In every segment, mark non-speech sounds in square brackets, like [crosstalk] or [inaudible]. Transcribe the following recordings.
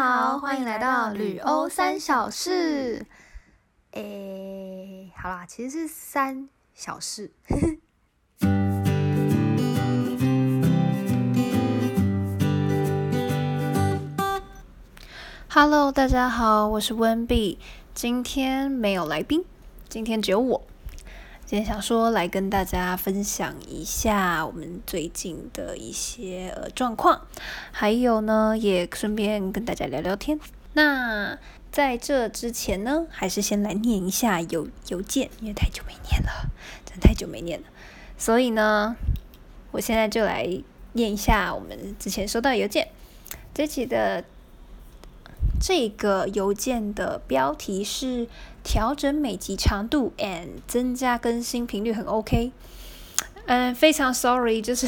好，欢迎来到旅欧三小事。诶，好啦，其实是三小事。Hello，大家好，我是温碧。今天没有来宾，今天只有我。今天想说来跟大家分享一下我们最近的一些呃状况，还有呢，也顺便跟大家聊聊天。那在这之前呢，还是先来念一下邮邮件，因为太久没念了，真太久没念了。所以呢，我现在就来念一下我们之前收到邮件。这期的这个邮件的标题是调整每集长度 and 增加更新频率很 OK。嗯，非常 sorry，就是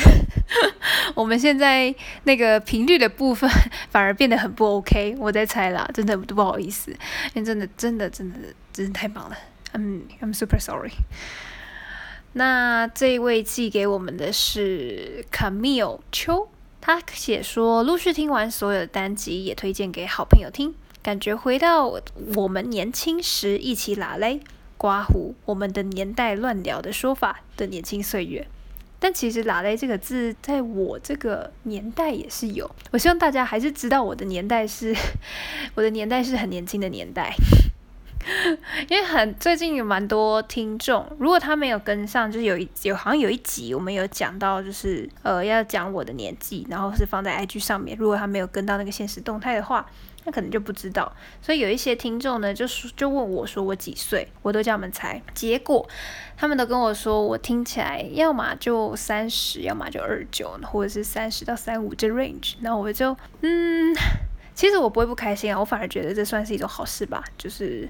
[laughs] 我们现在那个频率的部分 [laughs] 反而变得很不 OK。我在猜啦，真的不好意思，因为真的真的真的真的太忙了。嗯，I'm super sorry。那这位寄给我们的是 Camille 秋。他写说，陆续听完所有的单集，也推荐给好朋友听，感觉回到我们年轻时一起拉嘞、刮胡，我们的年代乱聊的说法的年轻岁月。但其实“拉嘞”这个字，在我这个年代也是有。我希望大家还是知道我的年代是，[laughs] 我的年代是很年轻的年代。[laughs] 因为很最近有蛮多听众，如果他没有跟上，就是有一有好像有一集我们有讲到，就是呃要讲我的年纪，然后是放在 IG 上面。如果他没有跟到那个现实动态的话，那可能就不知道。所以有一些听众呢，就说就问我说我几岁，我都叫他们猜，结果他们都跟我说我听起来要么就三十，要么就二九，或者是三十到三五这 range。然后我就嗯。其实我不会不开心啊，我反而觉得这算是一种好事吧，就是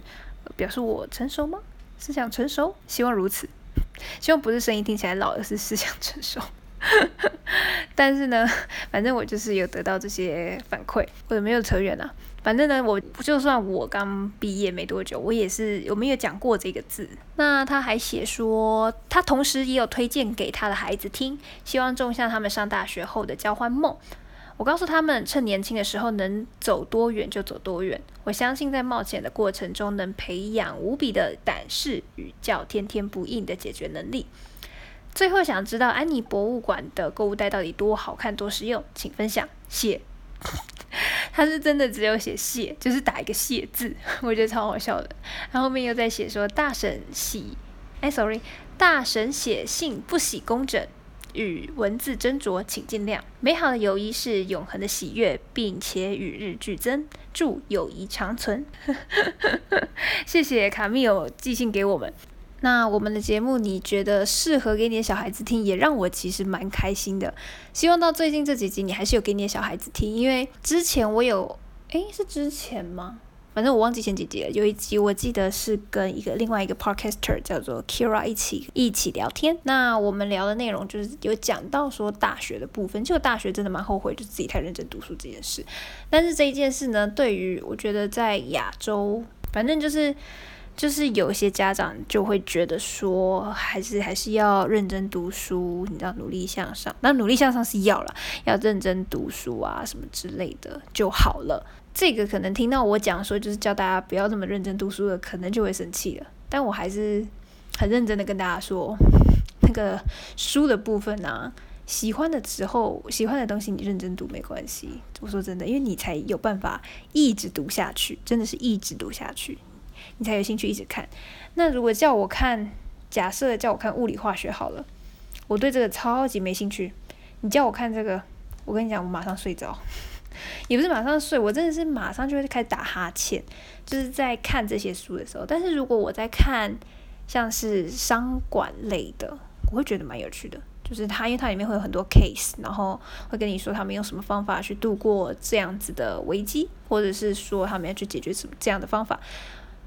表示我成熟吗？思想成熟，希望如此。希望不是声音听起来老，而是思想成熟。[laughs] 但是呢，[laughs] 反正我就是有得到这些反馈，或者没有扯远啊。反正呢，我就算我刚毕业没多久，我也是我们也讲过这个字。那他还写说，他同时也有推荐给他的孩子听，希望种下他们上大学后的交换梦。我告诉他们，趁年轻的时候能走多远就走多远。我相信在冒险的过程中，能培养无比的胆识与叫天天不应的解决能力。最后想知道安妮博物馆的购物袋到底多好看、多实用，请分享。谢。[laughs] 他是真的只有写谢，就是打一个谢字，[laughs] 我觉得超好笑的。然后面又在写说大神喜，哎，sorry，大神写信不喜工整。与文字斟酌，请尽量。美好的友谊是永恒的喜悦，并且与日俱增。祝友谊长存。[laughs] 谢谢卡密尔寄信给我们。那我们的节目你觉得适合给你的小孩子听，也让我其实蛮开心的。希望到最近这几集你还是有给你的小孩子听，因为之前我有，诶，是之前吗？反正我忘记前几集了。有一集我记得是跟一个另外一个 podcaster 叫做 Kira 一起一起聊天。那我们聊的内容就是有讲到说大学的部分。就大学真的蛮后悔，就自己太认真读书这件事。但是这一件事呢，对于我觉得在亚洲，反正就是就是有些家长就会觉得说，还是还是要认真读书，你知道，努力向上。那努力向上是要了，要认真读书啊什么之类的就好了。这个可能听到我讲说，就是叫大家不要这么认真读书的，可能就会生气了。但我还是很认真的跟大家说，那个书的部分啊，喜欢的时候，喜欢的东西你认真读没关系。我说真的，因为你才有办法一直读下去，真的是一直读下去，你才有兴趣一直看。那如果叫我看，假设叫我看物理化学好了，我对这个超级没兴趣。你叫我看这个，我跟你讲，我马上睡着。[laughs] 也不是马上睡，我真的是马上就会开始打哈欠，就是在看这些书的时候。但是如果我在看像是商管类的，我会觉得蛮有趣的，就是它因为它里面会有很多 case，然后会跟你说他们用什么方法去度过这样子的危机，或者是说他们要去解决什么这样的方法，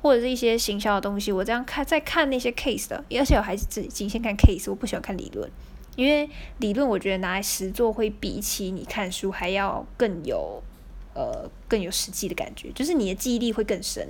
或者是一些行销的东西。我这样看在看那些 case 的，而且我还是只仅限看 case，我不喜欢看理论。因为理论，我觉得拿来实做会比起你看书还要更有，呃，更有实际的感觉，就是你的记忆力会更深，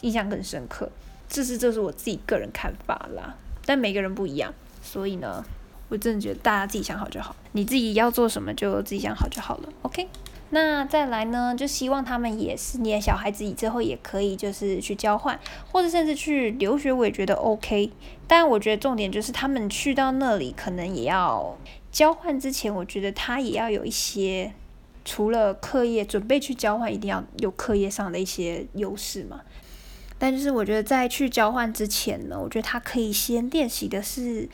印象更深刻。这是这是我自己个人看法啦，但每个人不一样，所以呢，我真的觉得大家自己想好就好，你自己要做什么就自己想好就好了。OK，那再来呢，就希望他们也是你的小孩子，以之后也可以就是去交换，或者甚至去留学，我也觉得 OK。但我觉得重点就是他们去到那里，可能也要交换之前，我觉得他也要有一些除了课业准备去交换，一定要有课业上的一些优势嘛。但就是我觉得在去交换之前呢，我觉得他可以先练习的是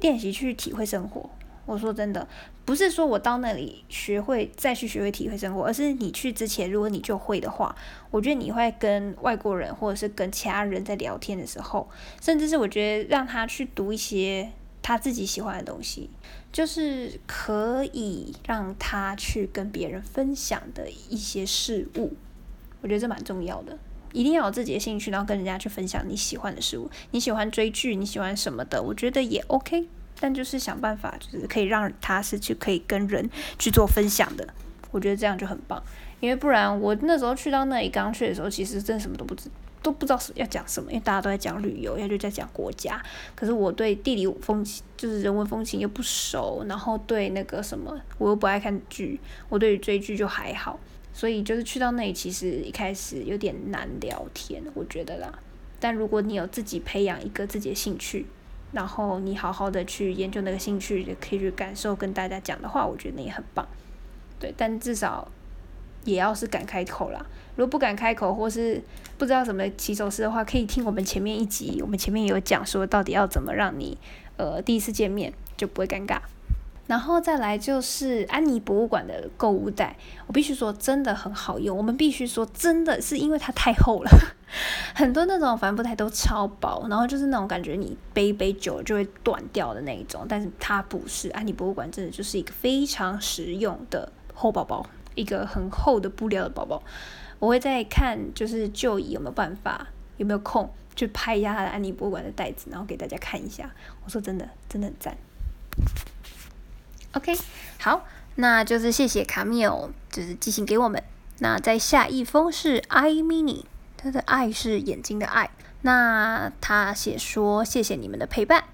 练习去体会生活。我说真的，不是说我到那里学会再去学会体会生活，而是你去之前，如果你就会的话，我觉得你会跟外国人或者是跟其他人在聊天的时候，甚至是我觉得让他去读一些他自己喜欢的东西，就是可以让他去跟别人分享的一些事物，我觉得这蛮重要的，一定要有自己的兴趣，然后跟人家去分享你喜欢的事物，你喜欢追剧，你喜欢什么的，我觉得也 OK。但就是想办法，就是可以让他是去可以跟人去做分享的，我觉得这样就很棒。因为不然我那时候去到那里刚去的时候，其实真的什么都不知，都不知道是要讲什么，因为大家都在讲旅游，要就在讲国家。可是我对地理风情，就是人文风情又不熟，然后对那个什么我又不爱看剧，我对于追剧就还好，所以就是去到那里其实一开始有点难聊天，我觉得啦。但如果你有自己培养一个自己的兴趣，然后你好好的去研究那个兴趣，也可以去感受跟大家讲的话，我觉得那也很棒。对，但至少也要是敢开口啦。如果不敢开口，或是不知道怎么起手式的话，可以听我们前面一集，我们前面有讲说到底要怎么让你呃第一次见面就不会尴尬。然后再来就是安妮博物馆的购物袋，我必须说真的很好用。我们必须说真的是因为它太厚了，[laughs] 很多那种帆布袋都超薄，然后就是那种感觉你背背久了就会断掉的那一种。但是它不是，安妮博物馆真的就是一个非常实用的厚包包，一个很厚的布料的包包。我会再看就是就以有没有办法，有没有空去拍一下它的安妮博物馆的袋子，然后给大家看一下。我说真的，真的很赞。OK，好，那就是谢谢卡米尔，就是寄信给我们。那在下一封是 I mini，他的爱是眼睛的爱。那他写说谢谢你们的陪伴。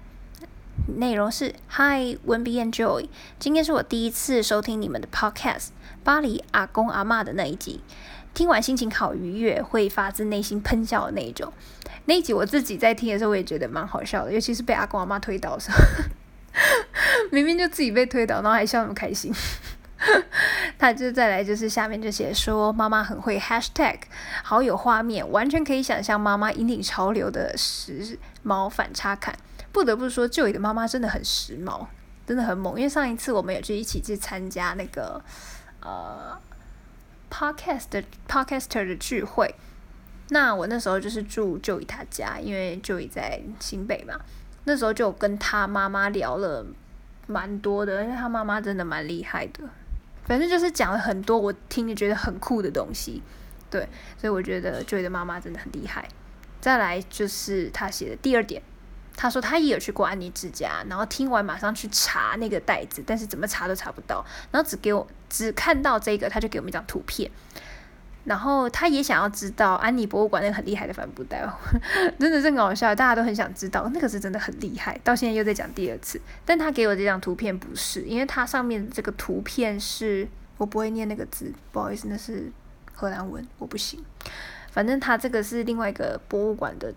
内容是 Hi Wendy and Joy，今天是我第一次收听你们的 Podcast，巴黎阿公阿妈的那一集，听完心情好愉悦，会发自内心喷笑的那一种。那一集我自己在听的时候，我也觉得蛮好笑的，尤其是被阿公阿妈推倒的时候。[laughs] 明明就自己被推倒，然后还笑那么开心。[laughs] 他就再来，就是下面就写说妈妈很会 hashtag，好有画面，完全可以想象妈妈引领潮流的时髦反差感。不得不说，就里的妈妈真的很时髦，真的很猛。因为上一次我们有去一起去参加那个呃 podcast 的 podcaster 的聚会，那我那时候就是住就以他家，因为就以在新北嘛。那时候就跟他妈妈聊了蛮多的，因为他妈妈真的蛮厉害的。反正就是讲了很多我听着觉得很酷的东西，对，所以我觉得 Joy 的妈妈真的很厉害。再来就是他写的第二点，他说他也有去过安妮之家，然后听完马上去查那个袋子，但是怎么查都查不到，然后只给我只看到这个，他就给我们一张图片。然后他也想要知道安妮博物馆那个很厉害的帆布袋哦，[laughs] 真的是很搞笑，大家都很想知道，那个是真的很厉害。到现在又在讲第二次，但他给我这张图片不是，因为它上面这个图片是我不会念那个字，不好意思，那是荷兰文，我不行。反正他这个是另外一个博物馆的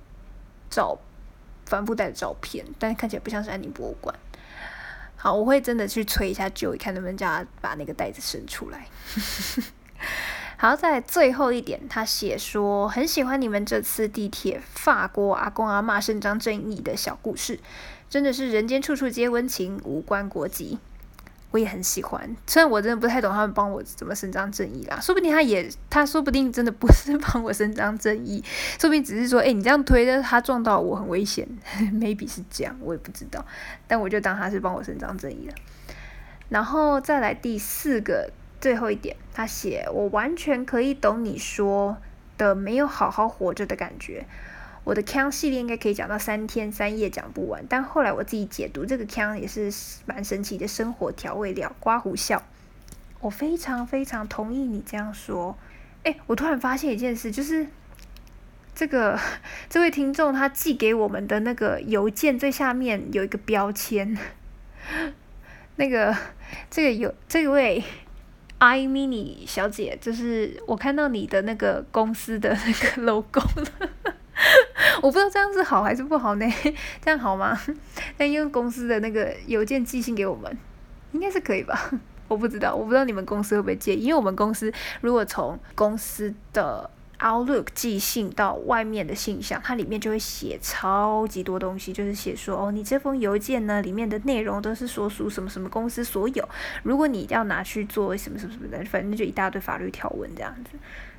照帆布袋的照片，但是看起来不像是安妮博物馆。好，我会真的去催一下 Joey，看能不能叫他把那个袋子伸出来。好，在最后一点，他写说很喜欢你们这次地铁法国阿公阿妈伸张正义的小故事，真的是人间处处皆温情，无关国籍。我也很喜欢，虽然我真的不太懂他们帮我怎么伸张正义啦，说不定他也，他说不定真的不是 [laughs] 帮我伸张正义，说不定只是说，哎，你这样推的，他撞到我很危险，[laughs] maybe 是这样，我也不知道，但我就当他是帮我伸张正义了。然后再来第四个。最后一点，他写我完全可以懂你说的没有好好活着的感觉。我的腔系列应该可以讲到三天三夜讲不完，但后来我自己解读这个腔也是蛮神奇的生活调味料。刮胡笑，我非常非常同意你这样说。哎，我突然发现一件事，就是这个 [laughs] 这位听众他寄给我们的那个邮件最下面有一个标签，那个这个有这位。I mini 小姐，就是我看到你的那个公司的那个 [laughs] logo 了，我不知道这样是好还是不好呢？[laughs] 这样好吗？那用公司的那个邮件寄信给我们，应该是可以吧？[laughs] 我不知道，我不知道你们公司会不会介意，因为我们公司如果从公司的 Outlook 寄信到外面的信箱，它里面就会写超级多东西，就是写说哦，你这封邮件呢里面的内容都是所属什么什么公司所有，如果你要拿去做什么什么什么的，反正就一大堆法律条文这样子，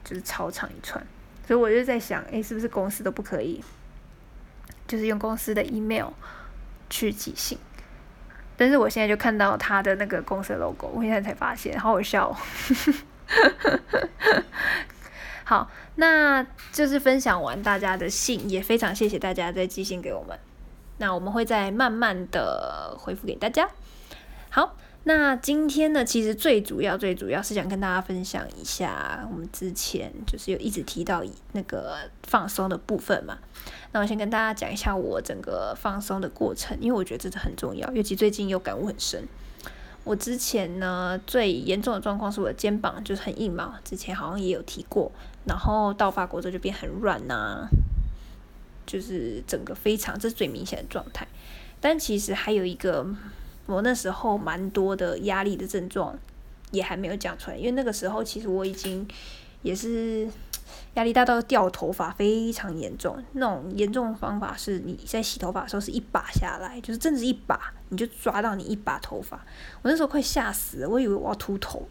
就是超长一串。所以我就在想，诶，是不是公司都不可以，就是用公司的 email 去寄信？但是我现在就看到他的那个公司 logo，我现在才发现，好好笑哦。好，那就是分享完大家的信，也非常谢谢大家在寄信给我们。那我们会再慢慢的回复给大家。好，那今天呢，其实最主要、最主要是想跟大家分享一下，我们之前就是有一直提到那个放松的部分嘛。那我先跟大家讲一下我整个放松的过程，因为我觉得这是很重要，尤其最近又感悟很深。我之前呢最严重的状况是我的肩膀就是很硬嘛，之前好像也有提过，然后到法国之后就变很软呐，就是整个非常这是最明显的状态。但其实还有一个我那时候蛮多的压力的症状也还没有讲出来，因为那个时候其实我已经也是。压力大到掉头发非常严重，那种严重的方法是你在洗头发的时候是一把下来，就是真的是一把，你就抓到你一把头发。我那时候快吓死了，我以为我要秃头。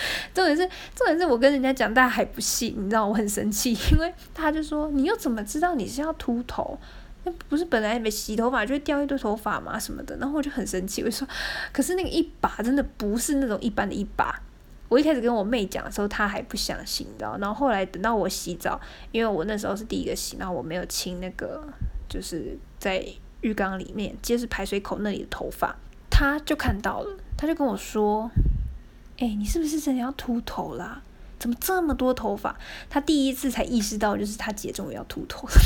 [laughs] 重点是重点是我跟人家讲，大家还不信，你知道我很生气，因为他就说你又怎么知道你是要秃头？那不是本来没洗头发就会掉一堆头发吗？什么的？然后我就很生气，我就说可是那个一把真的不是那种一般的一把。我一开始跟我妹讲的时候，她还不相信，你知道？然后后来等到我洗澡，因为我那时候是第一个洗，然后我没有清那个，就是在浴缸里面，接是排水口那里的头发，她就看到了，她就跟我说：“哎，你是不是真的要秃头啦？怎么这么多头发？”他第一次才意识到，就是他姐终于要秃头了。[laughs]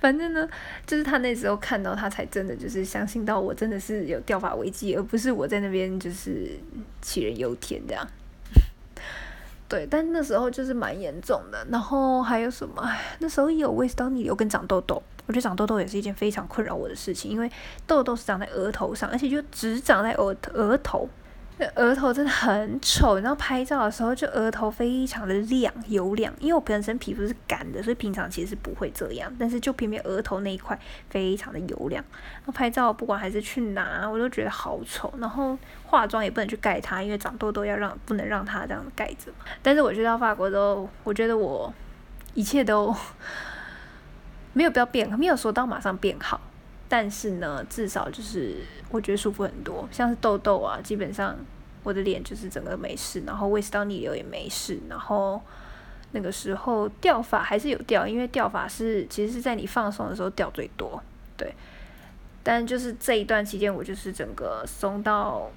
反正呢，就是他那时候看到他才真的就是相信到我真的是有掉发危机，而不是我在那边就是杞人忧天这样。对，但那时候就是蛮严重的。然后还有什么？那时候有胃酸逆流跟长痘痘，我觉得长痘痘也是一件非常困扰我的事情，因为痘痘是长在额头上，而且就只长在额额头。那额头真的很丑，然后拍照的时候就额头非常的亮油亮，因为我本身皮肤是干的，所以平常其实不会这样，但是就偏偏额头那一块非常的油亮，然后拍照不管还是去哪，我都觉得好丑，然后化妆也不能去盖它，因为长痘痘要让不能让它这样盖着。但是我去到法国之后，我觉得我一切都 [laughs] 没有必要变，没有说到马上变好。但是呢，至少就是我觉得舒服很多，像是痘痘啊，基本上我的脸就是整个没事，然后胃食道逆流也没事，然后那个时候掉发还是有掉，因为掉发是其实是在你放松的时候掉最多，对。但就是这一段期间，我就是整个松到，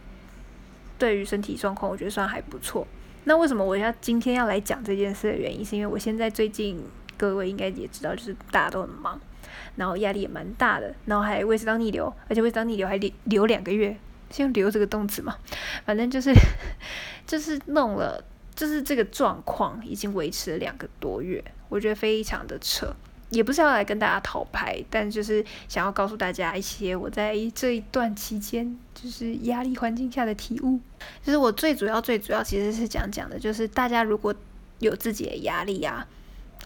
对于身体状况，我觉得算还不错。那为什么我要今天要来讲这件事的原因，是因为我现在最近各位应该也知道，就是大家都很忙。然后压力也蛮大的，然后还胃食道逆流，而且胃食道逆流还留留两个月，先留“”这个动词嘛，反正就是 [laughs] 就是弄了，就是这个状况已经维持了两个多月，我觉得非常的扯，也不是要来跟大家讨牌，但就是想要告诉大家一些我在这一段期间就是压力环境下的体悟，就是我最主要最主要其实是讲讲的，就是大家如果有自己的压力啊。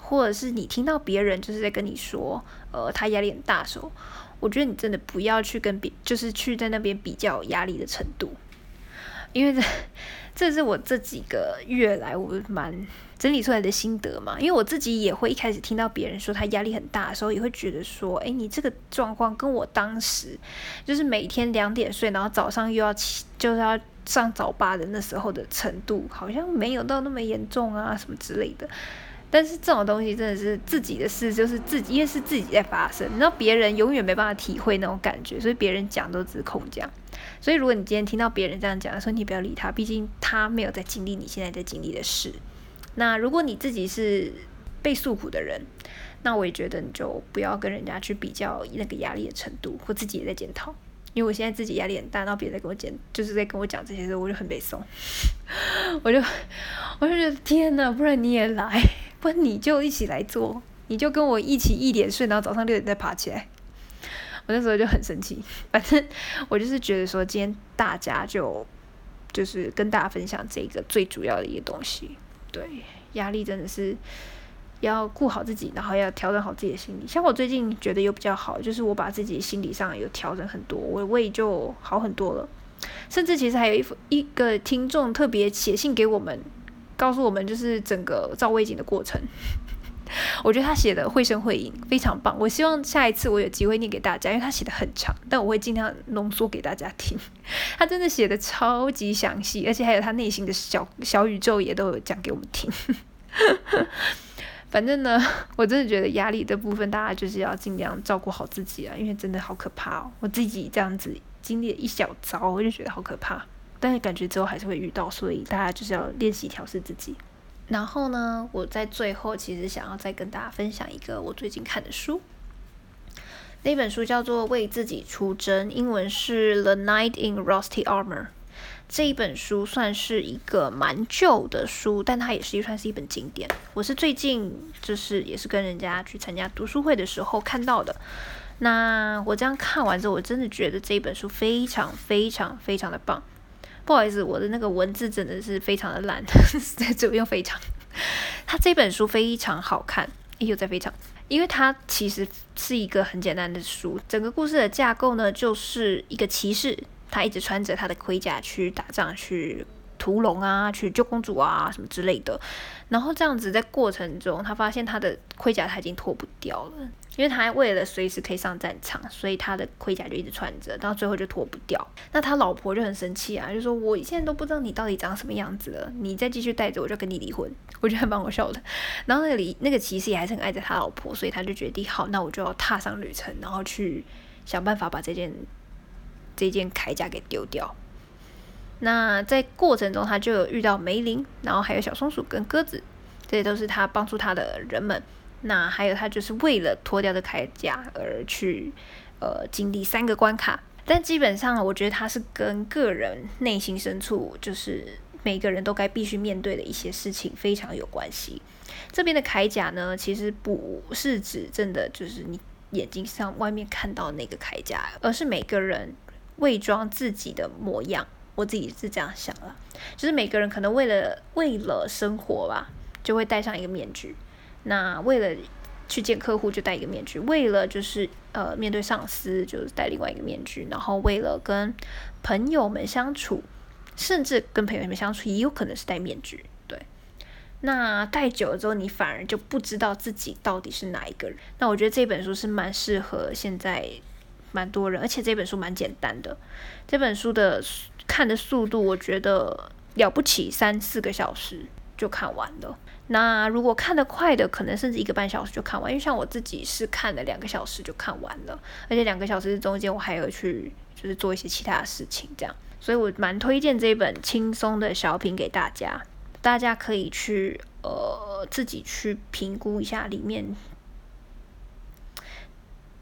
或者是你听到别人就是在跟你说，呃，他压力很大的时候，我觉得你真的不要去跟别，就是去在那边比较压力的程度，因为这这是我这几个月来我蛮整理出来的心得嘛。因为我自己也会一开始听到别人说他压力很大的时候，也会觉得说，哎，你这个状况跟我当时就是每天两点睡，然后早上又要起，就是要上早八的那时候的程度，好像没有到那么严重啊，什么之类的。但是这种东西真的是自己的事，就是自己，因为是自己在发生，你知道别人永远没办法体会那种感觉，所以别人讲都只是空讲。所以如果你今天听到别人这样讲的时候，你不要理他，毕竟他没有在经历你现在在经历的事。那如果你自己是被诉苦的人，那我也觉得你就不要跟人家去比较那个压力的程度，或自己也在检讨。因为我现在自己压力很大，然后别人在跟我讲，就是在跟我讲这些时候，我就很悲伤，[laughs] 我就我就觉得天呐，不然你也来，不然你就一起来做，你就跟我一起一点睡，然后早上六点再爬起来。[laughs] 我那时候就很生气，[laughs] 反正我就是觉得说，今天大家就就是跟大家分享这个最主要的一个东西，对，压力真的是。要顾好自己，然后要调整好自己的心理。像我最近觉得有比较好，就是我把自己心理上有调整很多，我的胃就好很多了。甚至其实还有一一个听众特别写信给我们，告诉我们就是整个造胃镜的过程。[laughs] 我觉得他写的绘声绘影，非常棒。我希望下一次我有机会念给大家，因为他写的很长，但我会尽量浓缩给大家听。[laughs] 他真的写的超级详细，而且还有他内心的小小宇宙也都有讲给我们听。[laughs] 反正呢，我真的觉得压力的部分，大家就是要尽量照顾好自己啊，因为真的好可怕哦。我自己这样子经历了一小遭，我就觉得好可怕。但是感觉之后还是会遇到，所以大家就是要练习调试自己。然后呢，我在最后其实想要再跟大家分享一个我最近看的书，那本书叫做《为自己出征》，英文是《The Knight in Rusty Armor》。这一本书算是一个蛮旧的书，但它也是一算是一本经典。我是最近就是也是跟人家去参加读书会的时候看到的。那我这样看完之后，我真的觉得这一本书非常非常非常的棒。不好意思，我的那个文字真的是非常的烂，[laughs] 在这边非常。[laughs] 它这本书非常好看，又在非常，因为它其实是一个很简单的书。整个故事的架构呢，就是一个骑士。他一直穿着他的盔甲去打仗，去屠龙啊，去救公主啊，什么之类的。然后这样子在过程中，他发现他的盔甲他已经脱不掉了，因为他为了随时可以上战场，所以他的盔甲就一直穿着，到最后就脱不掉。那他老婆就很生气啊，就说：“我现在都不知道你到底长什么样子了，你再继续带着我就跟你离婚。[laughs] ”我觉得还蛮好笑的。然后那个离那个骑士也还是很爱着他老婆，所以他就决定好，那我就要踏上旅程，然后去想办法把这件。这件铠甲给丢掉。那在过程中，他就有遇到梅林，然后还有小松鼠跟鸽子，这些都是他帮助他的人们。那还有他就是为了脱掉这铠甲而去呃经历三个关卡。但基本上，我觉得他是跟个人内心深处，就是每个人都该必须面对的一些事情非常有关系。这边的铠甲呢，其实不是指真的就是你眼睛上外面看到那个铠甲，而是每个人。伪装自己的模样，我自己是这样想了，就是每个人可能为了为了生活吧，就会戴上一个面具。那为了去见客户就戴一个面具，为了就是呃面对上司就戴另外一个面具，然后为了跟朋友们相处，甚至跟朋友们相处也有可能是戴面具。对，那戴久了之后，你反而就不知道自己到底是哪一个人。那我觉得这本书是蛮适合现在。蛮多人，而且这本书蛮简单的。这本书的看的速度，我觉得了不起，三四个小时就看完了。那如果看得快的，可能甚至一个半小时就看完。因为像我自己是看了两个小时就看完了，而且两个小时中间我还有去就是做一些其他的事情，这样。所以我蛮推荐这本轻松的小品给大家，大家可以去呃自己去评估一下里面。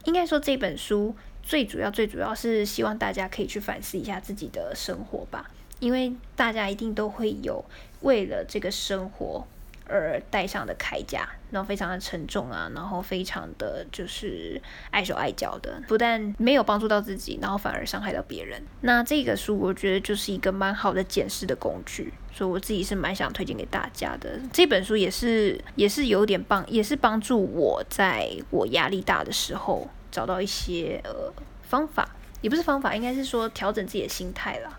应该说这本书。最主要、最主要是希望大家可以去反思一下自己的生活吧，因为大家一定都会有为了这个生活而戴上的铠甲，然后非常的沉重啊，然后非常的就是碍手碍脚的，不但没有帮助到自己，然后反而伤害到别人。那这个书我觉得就是一个蛮好的检视的工具，所以我自己是蛮想推荐给大家的。这本书也是也是有点帮，也是帮助我在我压力大的时候。找到一些呃方法，也不是方法，应该是说调整自己的心态啦。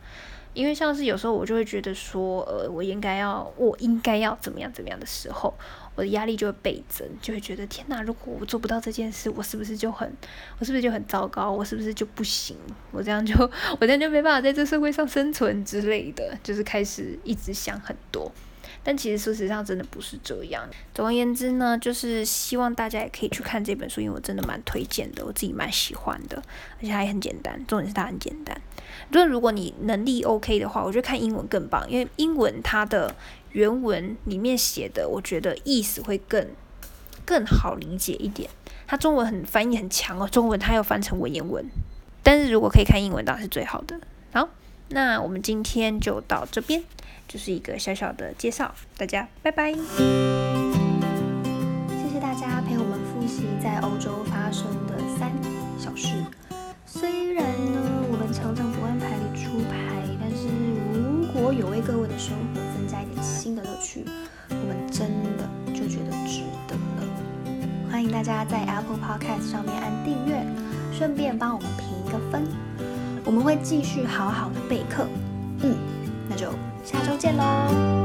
因为像是有时候我就会觉得说，呃，我应该要，我应该要怎么样怎么样的时候，我的压力就会倍增，就会觉得天哪，如果我做不到这件事，我是不是就很，我是不是就很糟糕？我是不是就不行？我这样就，我这样就没办法在这社会上生存之类的，就是开始一直想很多。但其实事实上真的不是这样。总而言之呢，就是希望大家也可以去看这本书，因为我真的蛮推荐的，我自己蛮喜欢的，而且还很简单。重点是它很简单。就是如果你能力 OK 的话，我觉得看英文更棒，因为英文它的原文里面写的，我觉得意思会更更好理解一点。它中文很翻译很强哦，中文它要翻成文言文。但是如果可以看英文，当然是最好的。好，那我们今天就到这边，就是一个小小的介绍，大家拜拜。谢谢大家陪我们复习在欧洲发生的三小事。虽然呢，我们常常不按牌理出牌，但是如果有为各位的生活增加一点新的乐趣，我们真的就觉得值得了。欢迎大家在 Apple Podcast 上面按订阅。顺便帮我们评一个分，我们会继续好好的备课。嗯，那就下周见喽。